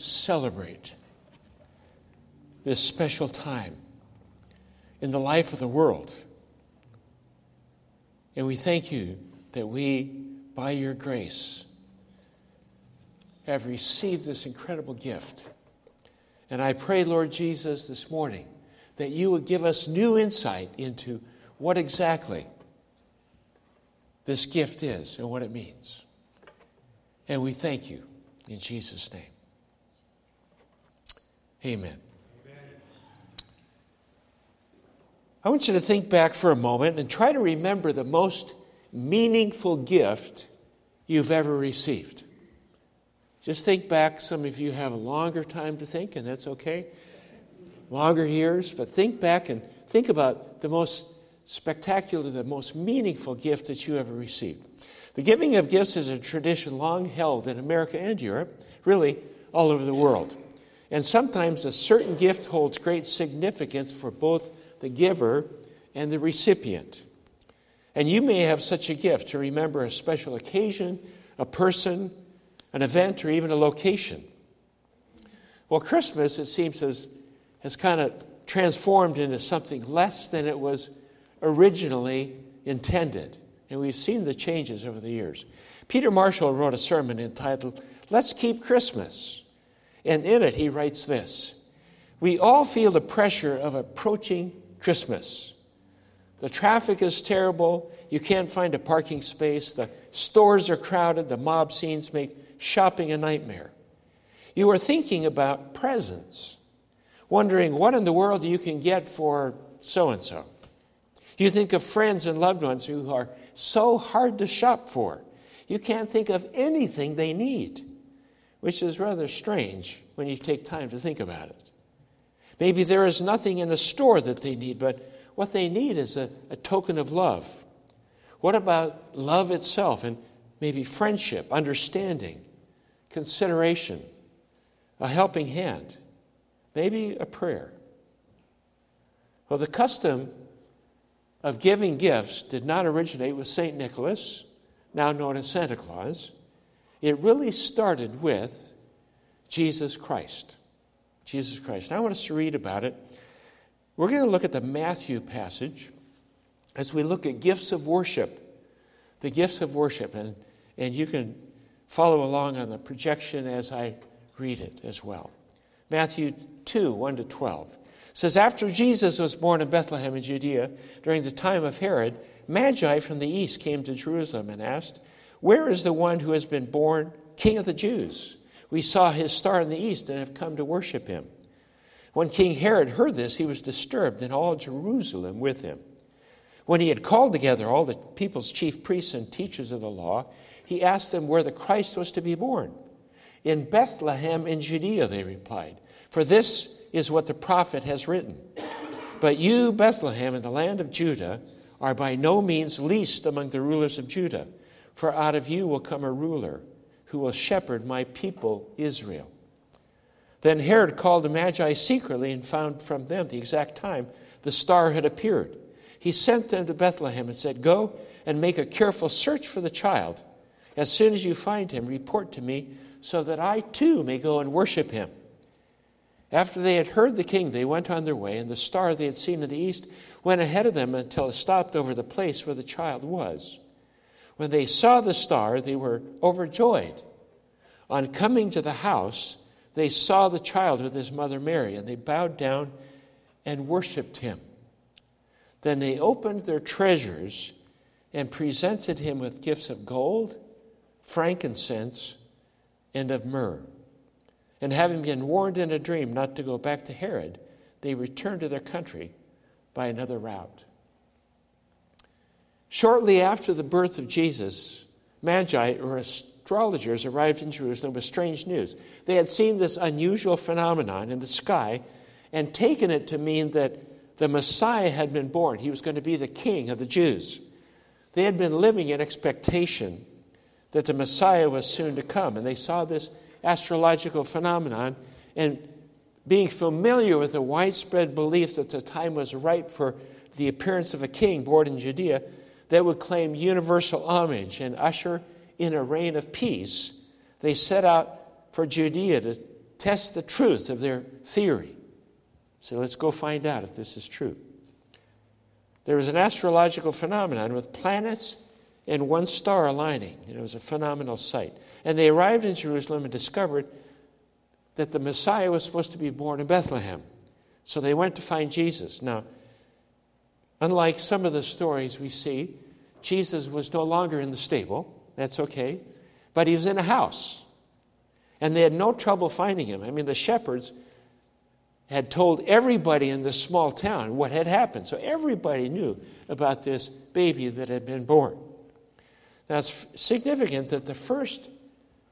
celebrate this special time in the life of the world. And we thank you that we, by your grace, have received this incredible gift. And I pray, Lord Jesus, this morning that you would give us new insight into what exactly this gift is and what it means. And we thank you in Jesus' name. Amen. I want you to think back for a moment and try to remember the most meaningful gift you've ever received. Just think back. Some of you have a longer time to think, and that's okay. Longer years, but think back and think about the most spectacular, the most meaningful gift that you ever received. The giving of gifts is a tradition long held in America and Europe, really all over the world. And sometimes a certain gift holds great significance for both the giver and the recipient. And you may have such a gift to remember a special occasion, a person, an event, or even a location. Well, Christmas, it seems, has, has kind of transformed into something less than it was originally intended. And we've seen the changes over the years. Peter Marshall wrote a sermon entitled, Let's Keep Christmas. And in it, he writes this We all feel the pressure of approaching Christmas. The traffic is terrible. You can't find a parking space. The stores are crowded. The mob scenes make shopping a nightmare. You are thinking about presents, wondering what in the world you can get for so and so. You think of friends and loved ones who are so hard to shop for. You can't think of anything they need, which is rather strange when you take time to think about it. Maybe there is nothing in a store that they need, but what they need is a, a token of love. What about love itself and maybe friendship, understanding, consideration, a helping hand, maybe a prayer? Well, the custom of giving gifts did not originate with St. Nicholas, now known as Santa Claus. It really started with Jesus Christ. Jesus Christ. I want us to read about it. We're going to look at the Matthew passage as we look at gifts of worship. The gifts of worship. And, and you can follow along on the projection as I read it as well. Matthew 2 1 to 12 says, After Jesus was born in Bethlehem in Judea during the time of Herod, Magi from the east came to Jerusalem and asked, Where is the one who has been born King of the Jews? We saw his star in the east and have come to worship him. When King Herod heard this, he was disturbed, and all Jerusalem with him. When he had called together all the people's chief priests and teachers of the law, he asked them where the Christ was to be born. In Bethlehem in Judea, they replied, for this is what the prophet has written. But you, Bethlehem, in the land of Judah, are by no means least among the rulers of Judah, for out of you will come a ruler who will shepherd my people Israel. Then Herod called the Magi secretly and found from them the exact time the star had appeared. He sent them to Bethlehem and said, Go and make a careful search for the child. As soon as you find him, report to me so that I too may go and worship him. After they had heard the king, they went on their way, and the star they had seen in the east went ahead of them until it stopped over the place where the child was. When they saw the star, they were overjoyed. On coming to the house, they saw the child with his mother Mary, and they bowed down and worshiped him. Then they opened their treasures and presented him with gifts of gold, frankincense, and of myrrh. And having been warned in a dream not to go back to Herod, they returned to their country by another route. Shortly after the birth of Jesus, Magi, or astrologers, arrived in Jerusalem with strange news. They had seen this unusual phenomenon in the sky and taken it to mean that the Messiah had been born. He was going to be the king of the Jews. They had been living in expectation that the Messiah was soon to come, and they saw this astrological phenomenon and being familiar with the widespread belief that the time was ripe for the appearance of a king born in Judea that would claim universal homage and usher in a reign of peace, they set out for Judea to, test the truth of their theory. So let's go find out if this is true. There was an astrological phenomenon with planets and one star aligning. it was a phenomenal sight. And they arrived in Jerusalem and discovered that the Messiah was supposed to be born in Bethlehem. So they went to find Jesus. Now, unlike some of the stories we see, Jesus was no longer in the stable. That's okay. But he was in a house. And they had no trouble finding him. I mean, the shepherds had told everybody in this small town what had happened. So everybody knew about this baby that had been born. Now it's significant that the first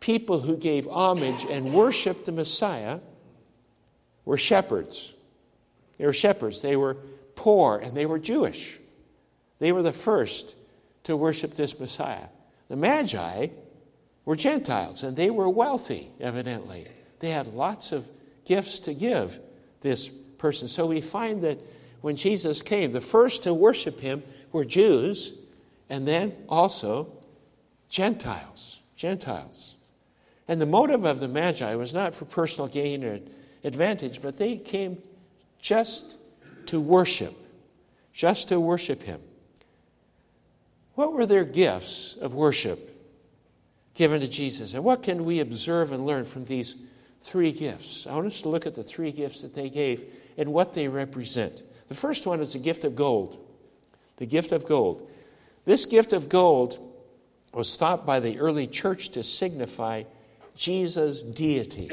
people who gave homage and worshiped the Messiah were shepherds. They were shepherds. They were poor and they were Jewish. They were the first to worship this Messiah. The Magi were Gentiles and they were wealthy, evidently. They had lots of gifts to give this person. So we find that when Jesus came, the first to worship him were Jews and then also Gentiles. Gentiles. And the motive of the Magi was not for personal gain or advantage, but they came just to worship, just to worship him. What were their gifts of worship given to Jesus? And what can we observe and learn from these three gifts. I want us to look at the three gifts that they gave and what they represent. The first one is the gift of gold. The gift of gold. This gift of gold was thought by the early church to signify Jesus' deity.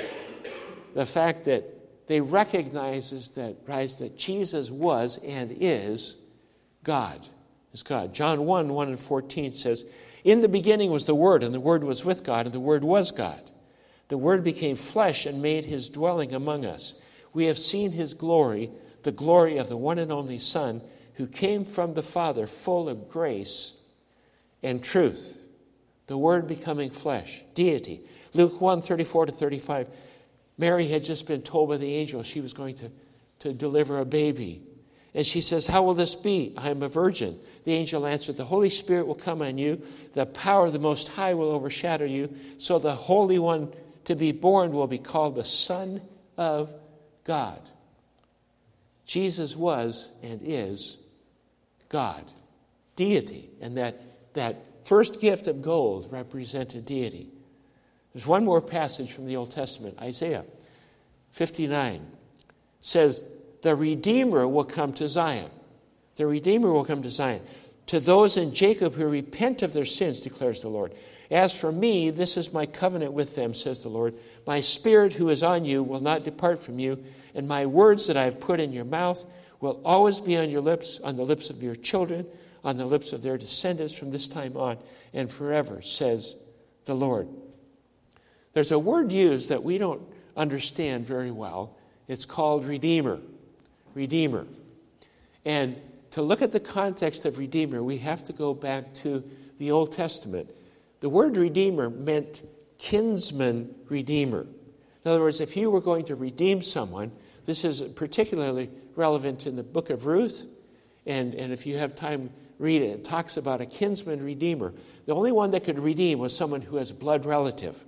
The fact that they recognizes that, right, that Jesus was and is God. Is God. John 1 1 and 14 says, In the beginning was the Word, and the Word was with God, and the Word was God. The Word became flesh and made his dwelling among us. We have seen his glory, the glory of the one and only Son, who came from the Father, full of grace and truth. The Word becoming flesh, deity. Luke 1 34 to 35. Mary had just been told by the angel she was going to, to deliver a baby. And she says, How will this be? I am a virgin. The angel answered, The Holy Spirit will come on you, the power of the Most High will overshadow you, so the Holy One to be born will be called the Son of God. Jesus was and is God, deity, and that, that first gift of gold represented deity. There's one more passage from the Old Testament, Isaiah 59 says, The Redeemer will come to Zion. The Redeemer will come to Zion. To those in Jacob who repent of their sins, declares the Lord. As for me, this is my covenant with them, says the Lord. My spirit who is on you will not depart from you, and my words that I have put in your mouth will always be on your lips, on the lips of your children, on the lips of their descendants from this time on and forever, says the Lord. There's a word used that we don't understand very well. It's called Redeemer. Redeemer. And to look at the context of Redeemer, we have to go back to the Old Testament the word redeemer meant kinsman redeemer. In other words, if you were going to redeem someone, this is particularly relevant in the book of Ruth, and, and if you have time, read it. It talks about a kinsman redeemer. The only one that could redeem was someone who has blood relative.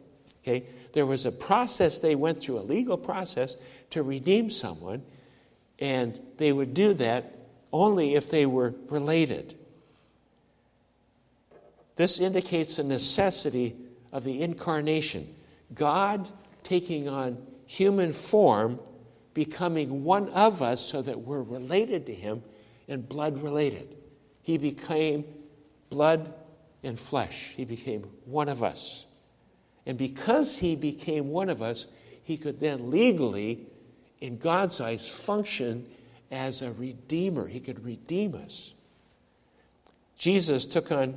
Okay? There was a process they went through, a legal process, to redeem someone, and they would do that only if they were related. This indicates the necessity of the incarnation. God taking on human form, becoming one of us so that we're related to Him and blood related. He became blood and flesh. He became one of us. And because He became one of us, He could then legally, in God's eyes, function as a redeemer. He could redeem us. Jesus took on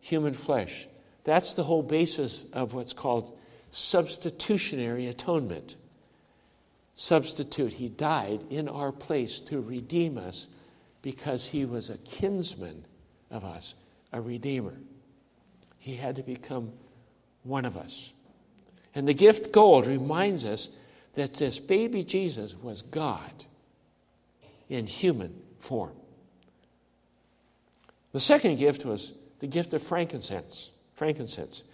human flesh. That's the whole basis of what's called substitutionary atonement. Substitute. He died in our place to redeem us because he was a kinsman of us, a redeemer. He had to become one of us. And the gift gold reminds us that this baby Jesus was God in human form. The second gift was the gift of frankincense. Frankincense.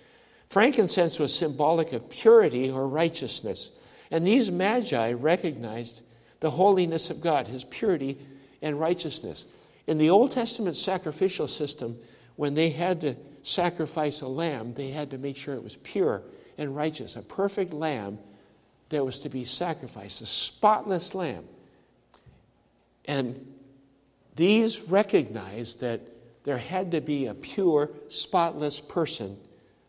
Frankincense was symbolic of purity or righteousness. And these magi recognized the holiness of God, his purity and righteousness. In the Old Testament sacrificial system, when they had to sacrifice a lamb, they had to make sure it was pure and righteous, a perfect lamb that was to be sacrificed, a spotless lamb. And these recognized that there had to be a pure, spotless person,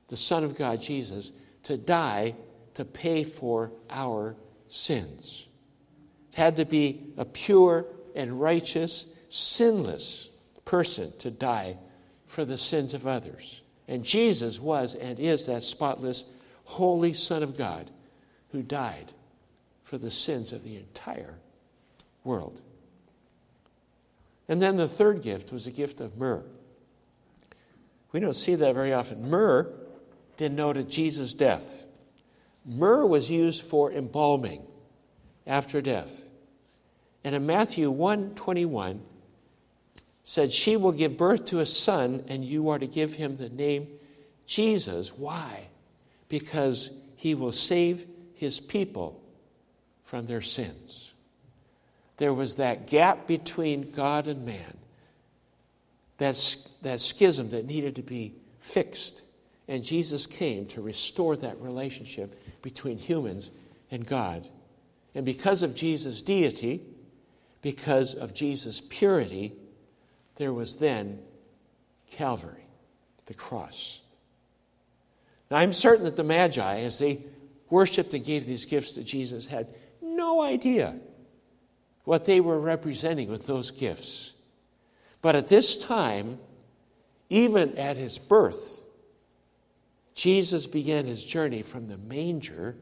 the Son of God, Jesus, to die to pay for our sins. It had to be a pure and righteous, sinless person to die for the sins of others. And Jesus was and is that spotless, holy Son of God who died for the sins of the entire world. And then the third gift was a gift of myrrh. We don't see that very often. Myrrh denoted Jesus' death. Myrrh was used for embalming after death. And in Matthew 1:21 said she will give birth to a son and you are to give him the name Jesus. Why? Because he will save his people from their sins. There was that gap between God and man, that, that schism that needed to be fixed. And Jesus came to restore that relationship between humans and God. And because of Jesus' deity, because of Jesus' purity, there was then Calvary, the cross. Now, I'm certain that the Magi, as they worshiped and gave these gifts to Jesus, had no idea what they were representing with those gifts. But at this time, even at his birth, Jesus began his journey from the manger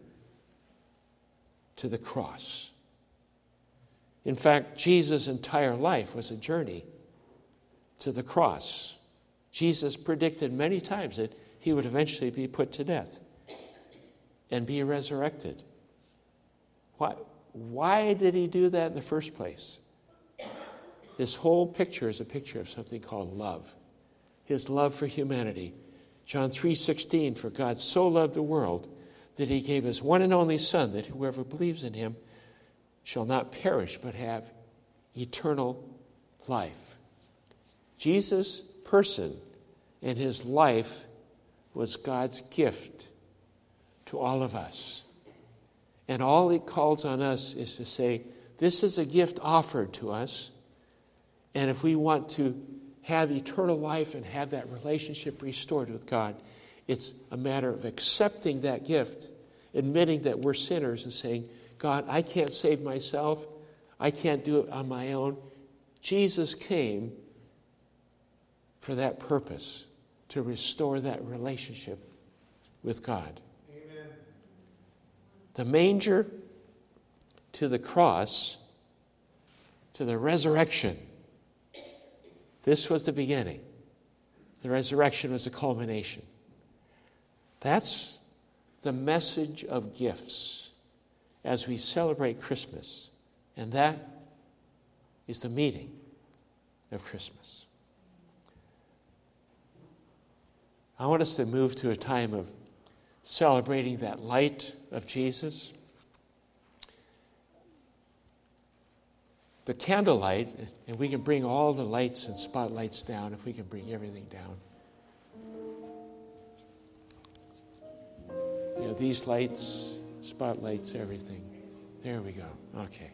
to the cross. In fact, Jesus' entire life was a journey to the cross. Jesus predicted many times that he would eventually be put to death and be resurrected. Why, why did he do that in the first place? This whole picture is a picture of something called love. His love for humanity. John 3:16 for God so loved the world that he gave his one and only son that whoever believes in him shall not perish but have eternal life. Jesus' person and his life was God's gift to all of us. And all it calls on us is to say, This is a gift offered to us. And if we want to have eternal life and have that relationship restored with God, it's a matter of accepting that gift, admitting that we're sinners, and saying, God, I can't save myself. I can't do it on my own. Jesus came for that purpose to restore that relationship with God Amen. the manger to the cross to the resurrection. This was the beginning. The resurrection was the culmination. That's the message of gifts as we celebrate Christmas. And that is the meaning of Christmas. I want us to move to a time of celebrating that light of Jesus. The candlelight, and we can bring all the lights and spotlights down if we can bring everything down. You know, these lights, spotlights, everything. There we go. Okay.